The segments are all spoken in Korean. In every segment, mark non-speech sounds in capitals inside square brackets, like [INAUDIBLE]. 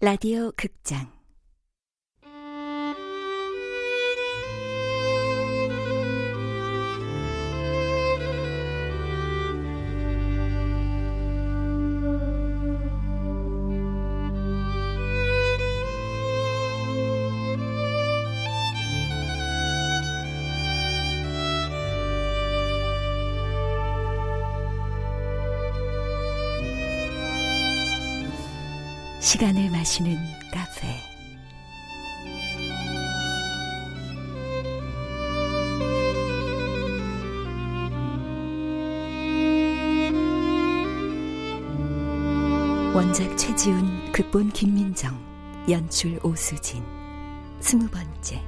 라디오 극장 시간을 마시는 카페. 원작 최지훈 극본 김민정 연출 오수진. 스무 번째.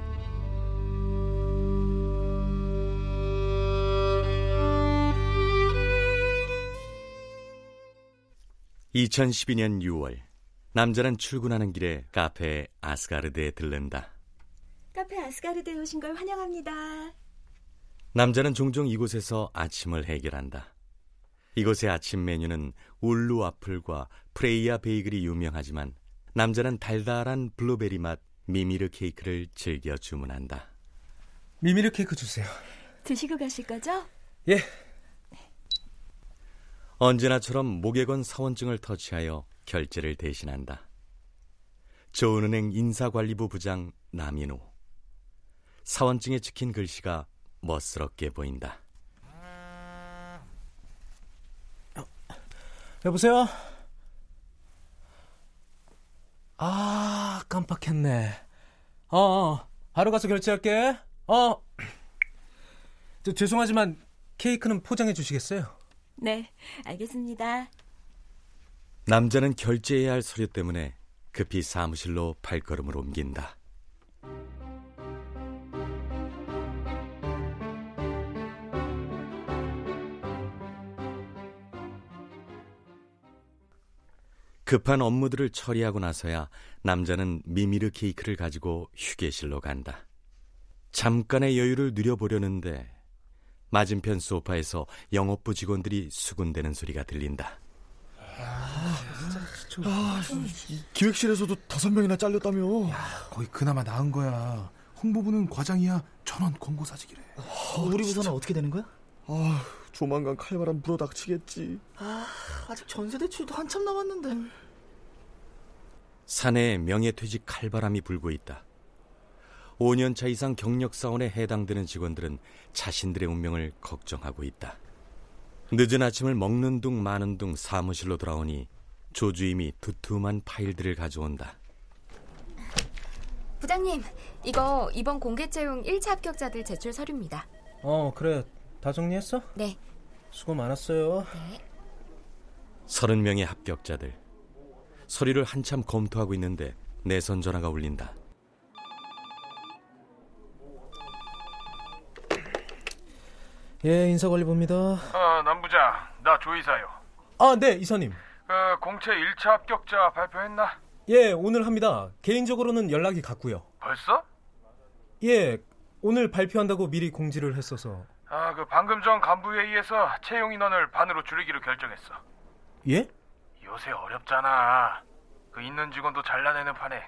2012년 6월 남자는 출근하는 길에 카페 아스가르드에 들른다. 카페 아스가르드에 오신 걸 환영합니다. 남자는 종종 이곳에서 아침을 해결한다. 이곳의 아침 메뉴는 울루 와플과 프레이야 베이글이 유명하지만 남자는 달달한 블루베리 맛 미미르 케이크를 즐겨 주문한다. 미미르 케이크 주세요. 드시고 가실 거죠? 예. 언제나처럼 목에 건 사원증을 터치하여 결제를 대신한다. 좋은은행 인사관리부 부장 남인호. 사원증에 찍힌 글씨가 멋스럽게 보인다. 여보세요? 아, 깜빡했네. 어, 어 바로 가서 결제할게. 어. [CLEARS THROAT] 저, 죄송하지만 케이크는 포장해 주시겠어요? 네, 알겠습니다. 남자는 결제해야 할 서류 때문에 급히 사무실로 발걸음을 옮긴다. 급한 업무들을 처리하고 나서야 남자는 미미르 케이크를 가지고 휴게실로 간다. 잠깐의 여유를 누려보려는데 맞은편 소파에서 영업부 직원들이 수군대는 소리가 들린다. 아, 아, 기획실에서도 다섯 명이나 잘렸다며. 야, 거의 그나마 나은 거야. 홍보부는 과장이야 천원 권고 사직이래. 어, 우리 부서는 어떻게 되는 거야? 아, 조만간 칼바람 불어닥치겠지. 아, 아직 전세 대출도 한참 남았는데. 사내에 명예퇴직 칼바람이 불고 있다. 5년차 이상 경력 사원에 해당되는 직원들은 자신들의 운명을 걱정하고 있다. 늦은 아침을 먹는 둥 마는 둥 사무실로 돌아오니 조주임이 두툼한 파일들을 가져온다. 부장님, 이거 이번 공개 채용 1차 합격자들 제출 서류입니다. 어, 그래. 다 정리했어? 네. 수고 많았어요. 네. 30명의 합격자들. 서류를 한참 검토하고 있는데 내선 전화가 울린다. 예, 인사관리부입니다. 어, 남부장, 나 조이사요. 아, 네, 이사님. 그 공채 1차 합격자 발표했나? 예, 오늘 합니다. 개인적으로는 연락이 갔고요. 벌써? 예, 오늘 발표한다고 미리 공지를 했어서. 아, 그 방금 전 간부회의에서 채용 인원을 반으로 줄이기로 결정했어. 예? 요새 어렵잖아. 그 있는 직원도 잘라내는 판에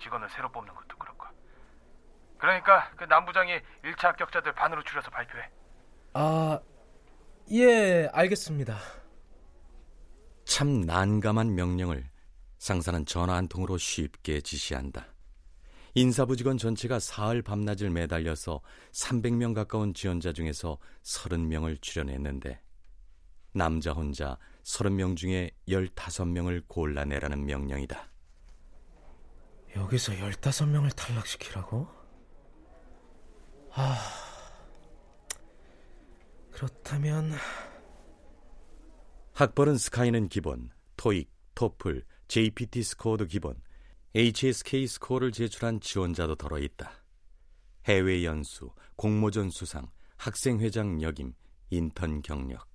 직원을 새로 뽑는 것도 그렇고. 그러니까 그 남부장이 1차 합격자들 반으로 줄여서 발표해. 아, 예, 알겠습니다. 참 난감한 명령을 상사는 전화 한 통으로 쉽게 지시한다. 인사부 직원 전체가 사흘 밤낮을 매달려서 300명 가까운 지원자 중에서 30명을 출연했는데 남자 혼자 30명 중에 15명을 골라내라는 명령이다. 여기서 15명을 탈락시키라고? 아... 그렇다면 학벌은 스카이는 기본, 토익, 토플, JPT 스코어도 기본, HSK 스코어를 제출한 지원자도 덜어 있다. 해외 연수, 공모전 수상, 학생회장 역임, 인턴 경력.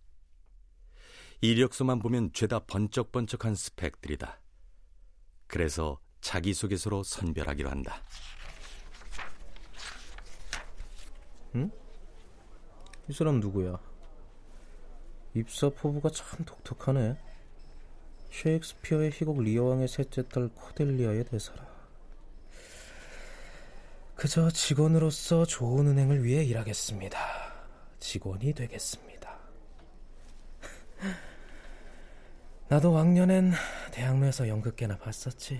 이력서만 보면 죄다 번쩍번쩍한 스펙들이다. 그래서 자기소개서로 선별하기로 한다. 응? 이 사람 누구야? 입사 포부가 참 독특하네. 셰익스피어의 희곡 리어왕의 셋째 딸 코델리아의 대사라. 그저 직원으로서 좋은 은행을 위해 일하겠습니다. 직원이 되겠습니다. [LAUGHS] 나도 왕년엔 대학로에서 연극계나 봤었지.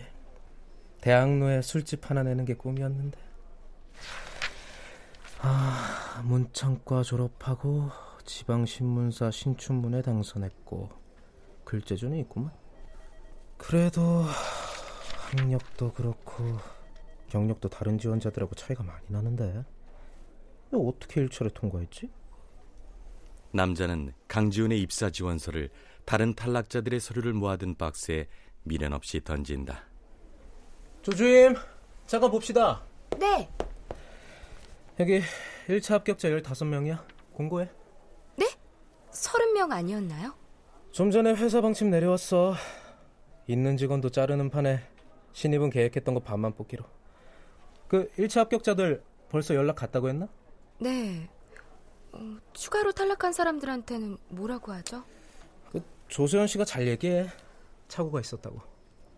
대학로에 술집 하나 내는 게 꿈이었는데. 아, 문창과 졸업하고 지방신문사 신춘문에 당선했고 글재주는 있구만. 그래도 학력도 그렇고 경력도 다른 지원자들하고 차이가 많이 나는데 어떻게 1차를 통과했지? 남자는 강지훈의 입사 지원서를 다른 탈락자들의 서류를 모아둔 박스에 미련 없이 던진다. 조주임, 잠깐 봅시다. 네. 여기 1차 합격자 15명이야. 공고해. 네? 30명 아니었나요? 좀 전에 회사 방침 내려왔어. 있는 직원도 자르는 판에 신입은 계획했던 거 반만 뽑기로. 그 1차 합격자들 벌써 연락 갔다고 했나? 네. 어, 추가로 탈락한 사람들한테는 뭐라고 하죠? 그 조소연 씨가 잘 얘기해. 착오가 있었다고.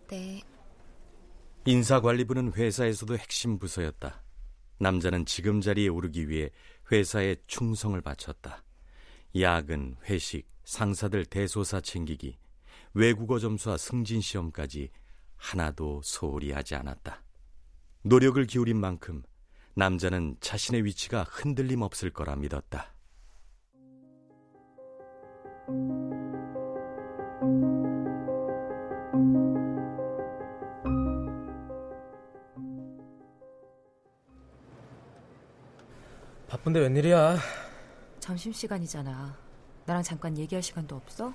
네. 인사관리부는 회사에서도 핵심 부서였다. 남자는 지금 자리에 오르기 위해 회사에 충성을 바쳤다. 야근, 회식, 상사들 대소사 챙기기, 외국어 점수와 승진 시험까지 하나도 소홀히 하지 않았다. 노력을 기울인 만큼 남자는 자신의 위치가 흔들림 없을 거라 믿었다. 바쁜데 웬일이야? 점심시간이잖아. 나랑 잠깐 얘기할 시간도 없어?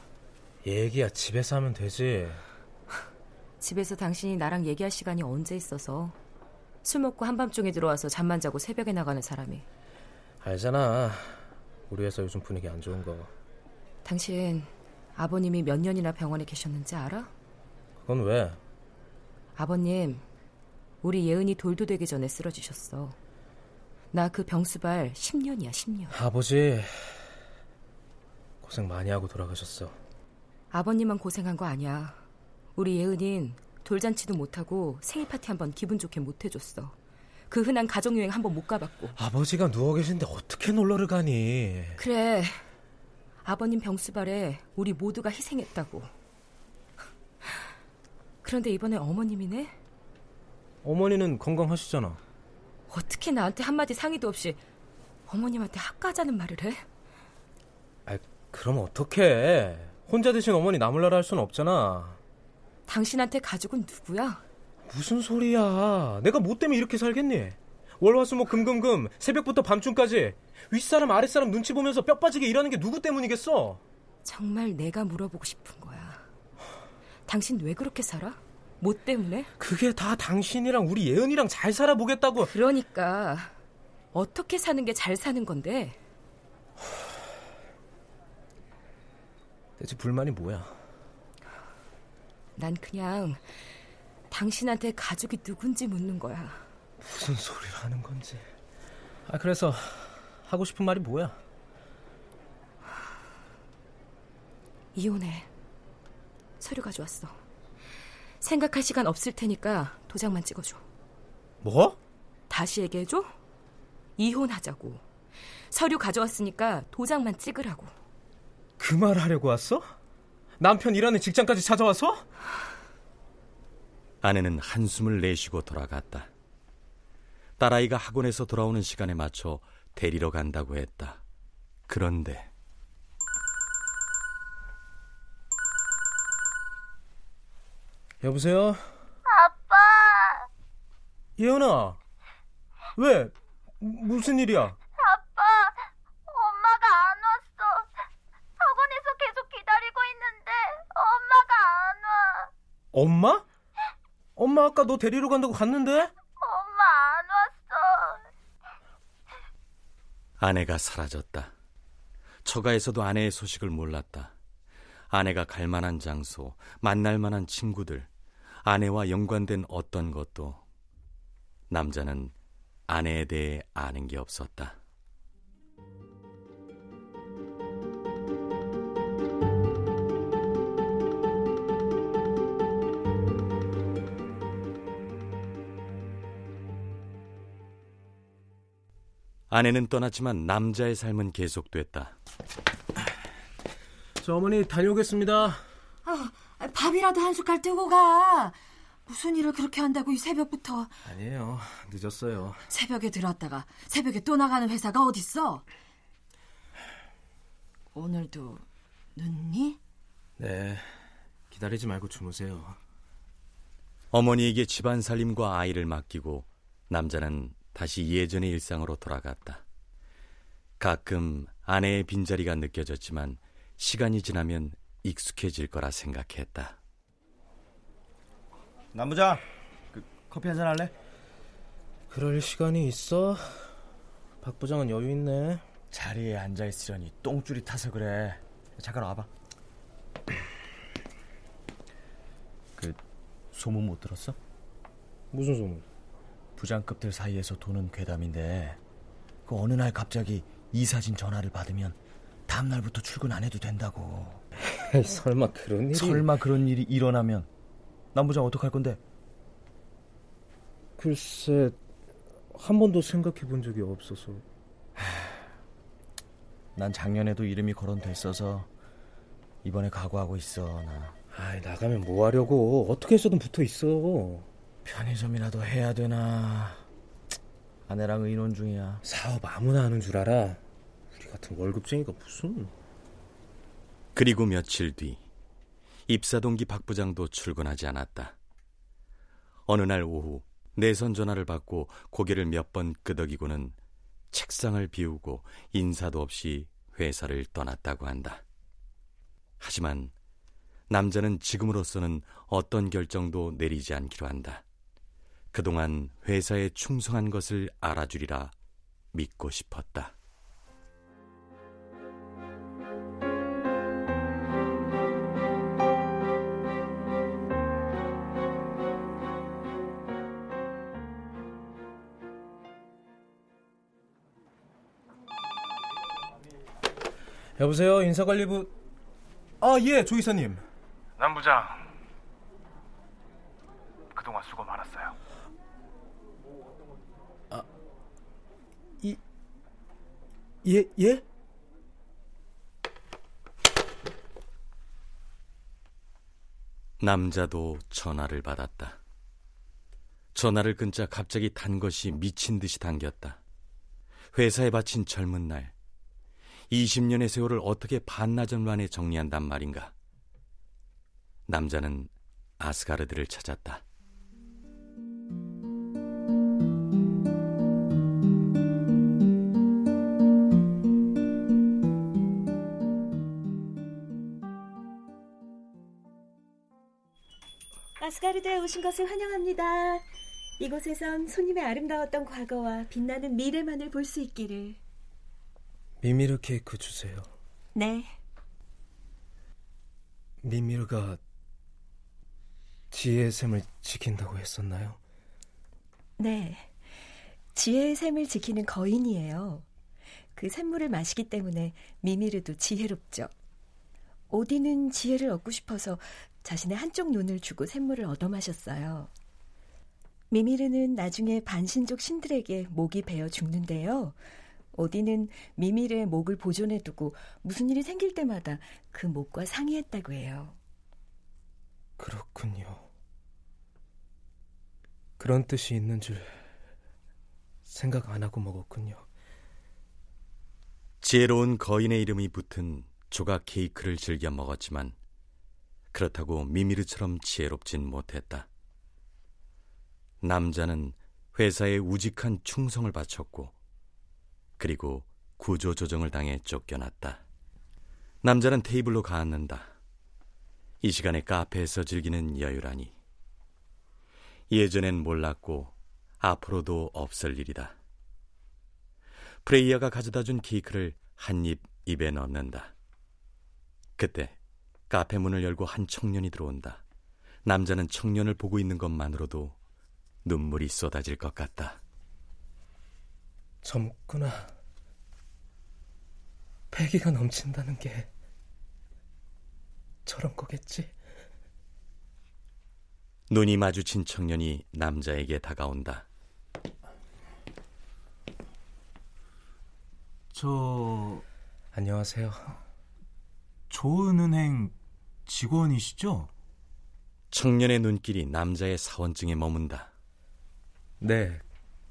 얘기야 집에서 하면 되지. 집에서 당신이 나랑 얘기할 시간이 언제 있어서 술 먹고 한밤중에 들어와서 잠만 자고 새벽에 나가는 사람이 알잖아. 우리 회사 요즘 분위기 안 좋은 거. 당신 아버님이 몇 년이나 병원에 계셨는지 알아? 그건 왜? 아버님 우리 예은이 돌도 되기 전에 쓰러지셨어. 나 그 병수발 10년이야 10년. 아버지 고생 많이 하고 돌아가셨어. 아버님만 고생한 거 아니야. 우리 예은인 돌잔치도 못하고 생일 파티 한번 기분 좋게 못 해줬어. 그 흔한 가족여행 한번 못 가봤고. 아버지가 누워 계신데 어떻게 놀러를 가니? 그래. 아버님 병수발에 우리 모두가 희생했다고. 그런데 이번에 어머님이네? 어머니는 건강하시잖아. 어떻게 나한테 한마디 상의도 없이 어머님한테 학가자는 말을 해? 아, 그럼 어떡해. 혼자 드신 어머니 나몰라라 할 수는 없잖아. 당신한테 가족은 누구야? 무슨 소리야. 내가 뭐 때문에 이렇게 살겠니? 월화수목 금금금 새벽부터 밤중까지 윗사람 아랫사람 눈치 보면서 뼈 빠지게 일하는 게 누구 때문이겠어? 정말 내가 물어보고 싶은 거야. 당신 왜 그렇게 살아? 뭐 때문에? 그게 다 당신이랑 우리 예은이랑 잘 살아보겠다고. 그러니까 어떻게 사는 게 잘 사는 건데? 대체 불만이 뭐야? 난 그냥 당신한테 가족이 누군지 묻는 거야. 무슨 소리를 하는 건지. 아, 그래서 하고 싶은 말이 뭐야? 이혼해. 서류 가져왔어. 생각할 시간 없을 테니까 도장만 찍어줘. 뭐? 다시 얘기해줘? 이혼하자고. 서류 가져왔으니까 도장만 찍으라고. 그 말 하려고 왔어? 남편 일하는 직장까지 찾아와서? 아내는 한숨을 내쉬고 돌아갔다. 딸아이가 학원에서 돌아오는 시간에 맞춰 데리러 간다고 했다. 그런데 여보세요? 아빠! 예은아, 왜? 무슨 일이야? 아빠, 엄마가 안 왔어. 학원에서 계속 기다리고 있는데 엄마가 안 와. 엄마? 엄마 아까 너 데리러 간다고 갔는데? 엄마 안 왔어. 아내가 사라졌다. 처가에서도 아내의 소식을 몰랐다. 아내가 갈 만한 장소, 만날 만한 친구들, 아내와 연관된 어떤 것도 남자는 아내에 대해 아는 게 없었다. 아내는 떠났지만 남자의 삶은 계속됐다. 저 어머니 다녀오겠습니다. 아, 밥이라도 한 숟갈 뜨고 가. 무슨 일을 그렇게 한다고 이 새벽부터. 아니에요. 늦었어요. 새벽에 들어왔다가 새벽에 또 나가는 회사가 어딨어? 오늘도 늦니? 네. 기다리지 말고 주무세요. 어머니에게 집안 살림과 아이를 맡기고 남자는 다시 예전의 일상으로 돌아갔다. 가끔 아내의 빈자리가 느껴졌지만 시간이 지나면 익숙해질 거라 생각했다. 남부장, 그 커피 한잔 할래? 그럴 시간이 있어? 박 부장은 여유 있네. 자리에 앉아 있으려니 똥줄이 타서 그래. 잠깐 와봐. 그 소문 못 들었어? 무슨 소문? 부장급들 사이에서 도는 괴담인데 그 어느 날 갑자기 이사진 전화를 받으면 다음 날부터 출근 안 해도 된다고. 설마 그런 일이? 설마 그런 일이 일어나면 남부장 어떡할 건데? 글쎄 한 번도 생각해 본 적이 없어서. 난 작년에도 이름이 거론됐어서 이번에 각오하고 있어 나. 아이 나가면 뭐 하려고? 어떻게 해서든 붙어 있어. 편의점이라도 해야 되나? 아내랑 의논 중이야. 사업 아무나 하는 줄 알아. 같은 월급쟁이가 무슨? 그리고 며칠 뒤 입사 동기 박 부장도 출근하지 않았다. 어느 날 오후 내선 전화를 받고 고개를 몇 번 끄덕이고는 책상을 비우고 인사도 없이 회사를 떠났다고 한다. 하지만 남자는 지금으로서는 어떤 결정도 내리지 않기로 한다. 그동안 회사에 충성한 것을 알아주리라 믿고 싶었다. 여보세요 인사관리부 아예 조 이사님 남 부장 그동안 수고 많았어요 예 예? 남자도 전화를 받았다. 전화를 끊자 갑자기 단 것이 미친 듯이 당겼다. 회사에 바친 젊은 날, 20년의 세월을 어떻게 반나절 만에 정리한단 말인가. 남자는 아스가르드를 찾았다. 아스가르드에 오신 것을 환영합니다. 이곳에선 손님의 아름다웠던 과거와 빛나는 미래만을 볼 수 있기를. 미미르 케이크 주세요. 네. 미미르가 지혜의 샘을 지킨다고 했었나요? 네. 지혜의 샘을 지키는 거인이에요. 그 샘물을 마시기 때문에 미미르도 지혜롭죠. 오디는 지혜를 얻고 싶어서 자신의 한쪽 눈을 주고 샘물을 얻어 마셨어요. 미미르는 나중에 반신족 신들에게 목이 베어 죽는데요. 오디는 미미르의 목을 보존해 두고 무슨 일이 생길 때마다 그 목과 상의했다고 해요. 그렇군요. 그런 뜻이 있는 줄 생각 안 하고 먹었군요. 지혜로운 거인의 이름이 붙은 조각 케이크를 즐겨 먹었지만 그렇다고 미미르처럼 지혜롭진 못했다. 남자는 회사에 우직한 충성을 바쳤고 그리고 구조조정을 당해 쫓겨났다. 남자는 테이블로 가앉는다. 이 시간에 카페에서 즐기는 여유라니. 예전엔 몰랐고 앞으로도 없을 일이다. 프레이야가 가져다 준 케이크를 한 입 입에 넣는다. 그때 카페 문을 열고 한 청년이 들어온다. 남자는 청년을 보고 있는 것만으로도 눈물이 쏟아질 것 같다. 젊구나. 패기가 넘친다는 게 저런 거겠지. 눈이 마주친 청년이 남자에게 다가온다. 저 안녕하세요. 좋은은행 직원이시죠? 청년의 눈길이 남자의 사원증에 머문다. 네,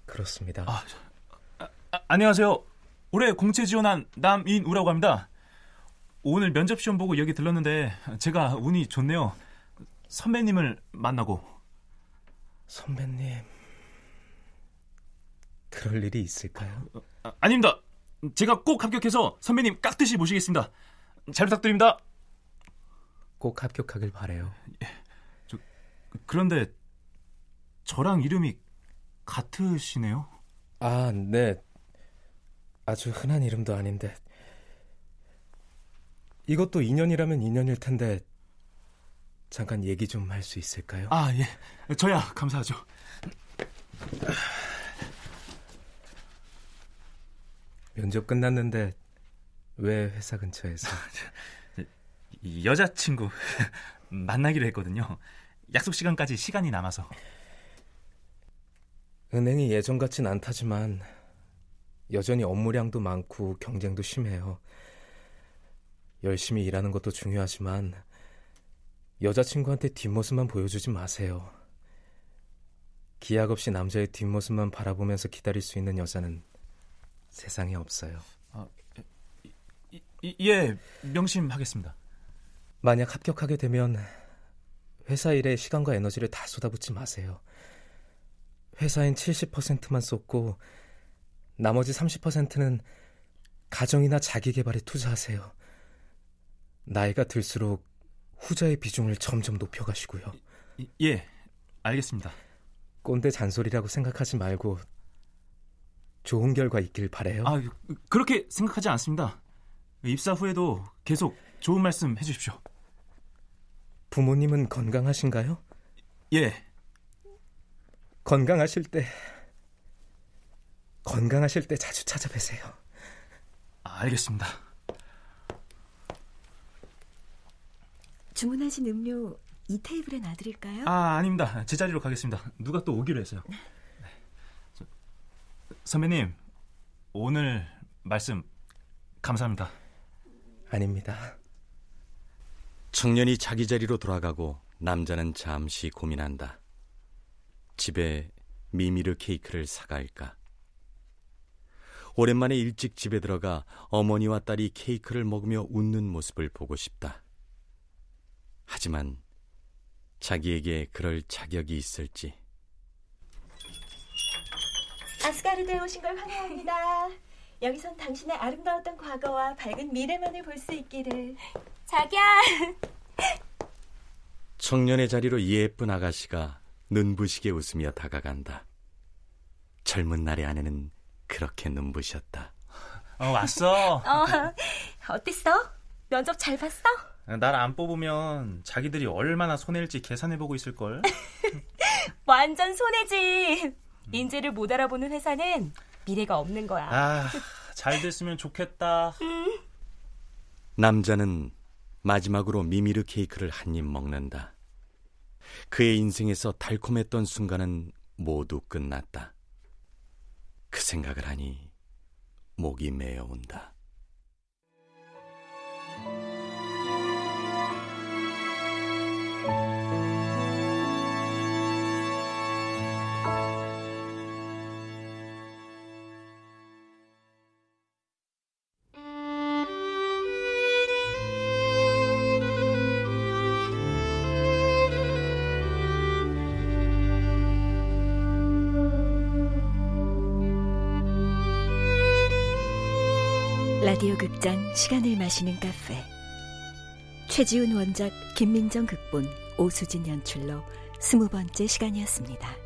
그렇습니다. 아, 아, 아, 안녕하세요. 올해 공채 지원한 남인우라고 합니다. 오늘 면접 시험 보고 여기 들렀는데 제가 운이 좋네요. 선배님을 만나고. 선배님. 그럴 일이 있을까요? 아, 아닙니다. 제가 꼭 합격해서 선배님 깍듯이 모시겠습니다. 잘 부탁드립니다. 꼭 합격하길 바래요. 예, 저, 그런데 저랑 이름이 같으시네요. 아, 네. 아주 흔한 이름도 아닌데. 이것도 인연이라면 인연일 텐데 잠깐 얘기 좀 할 수 있을까요? 아, 예. 저야 감사하죠. 면접 끝났는데 왜 회사 근처에서? 여자친구 만나기로 했거든요. 약속 시간까지 시간이 남아서. 은행이 예전 같진 않다지만 여전히 업무량도 많고 경쟁도 심해요. 열심히 일하는 것도 중요하지만 여자친구한테 뒷모습만 보여주지 마세요. 기약 없이 남자의 뒷모습만 바라보면서 기다릴 수 있는 여자는 세상에 없어요. 아, 예, 명심하겠습니다. 만약 합격하게 되면 회사 일에 시간과 에너지를 다 쏟아붓지 마세요. 회사엔 70%만 쏟고 나머지 30%는 가정이나 자기 개발에 투자하세요. 나이가 들수록 후자의 비중을 점점 높여가시고요. 예, 알겠습니다. 꼰대 잔소리라고 생각하지 말고 좋은 결과 있길 바래요. 아, 그렇게 생각하지 않습니다. 입사 후에도 계속 좋은 말씀 해주십시오. 부모님은 건강하신가요? 예. 건강하실 때 건강하실 때 자주 찾아뵈세요. 아, 알겠습니다. 주문하신 음료 이 테이블에 놔드릴까요? 아, 아닙니다. 제 자리로 가겠습니다. 누가 또 오기로 했어요. 네. 저, 선배님, 오늘 말씀 감사합니다. 아닙니다. 청년이 자기 자리로 돌아가고 남자는 잠시 고민한다. 집에 미미르 케이크를 사갈까? 오랜만에 일찍 집에 들어가 어머니와 딸이 케이크를 먹으며 웃는 모습을 보고 싶다. 하지만 자기에게 그럴 자격이 있을지. 아스가르드에 오신 걸 환영합니다. 여기선 당신의 아름다웠던 과거와 밝은 미래만을 볼 수 있기를. 자기야. 청년의 자리로 예쁜 아가씨가 눈부시게 웃으며 다가간다. 젊은 날의 아내는 그렇게 눈부셨다. 어, 왔어. [LAUGHS] 어, 어땠어? 면접 잘 봤어? 날 안 뽑으면 자기들이 얼마나 손해일지 계산해보고 있을걸. [LAUGHS] 완전 손해지. 인재를 못 알아보는 회사는 미래가 없는 거야. 아, 잘 됐으면 좋겠다. 음. 남자는 마지막으로 미미르 케이크를 한 입 먹는다. 그의 인생에서 달콤했던 순간은 모두 끝났다. 그 생각을 하니 목이 메어온다. 라디오 극장 시간을 마시는 카페 최지훈 원작 김민정 극본 오수진 연출로 스무 번째 시간이었습니다.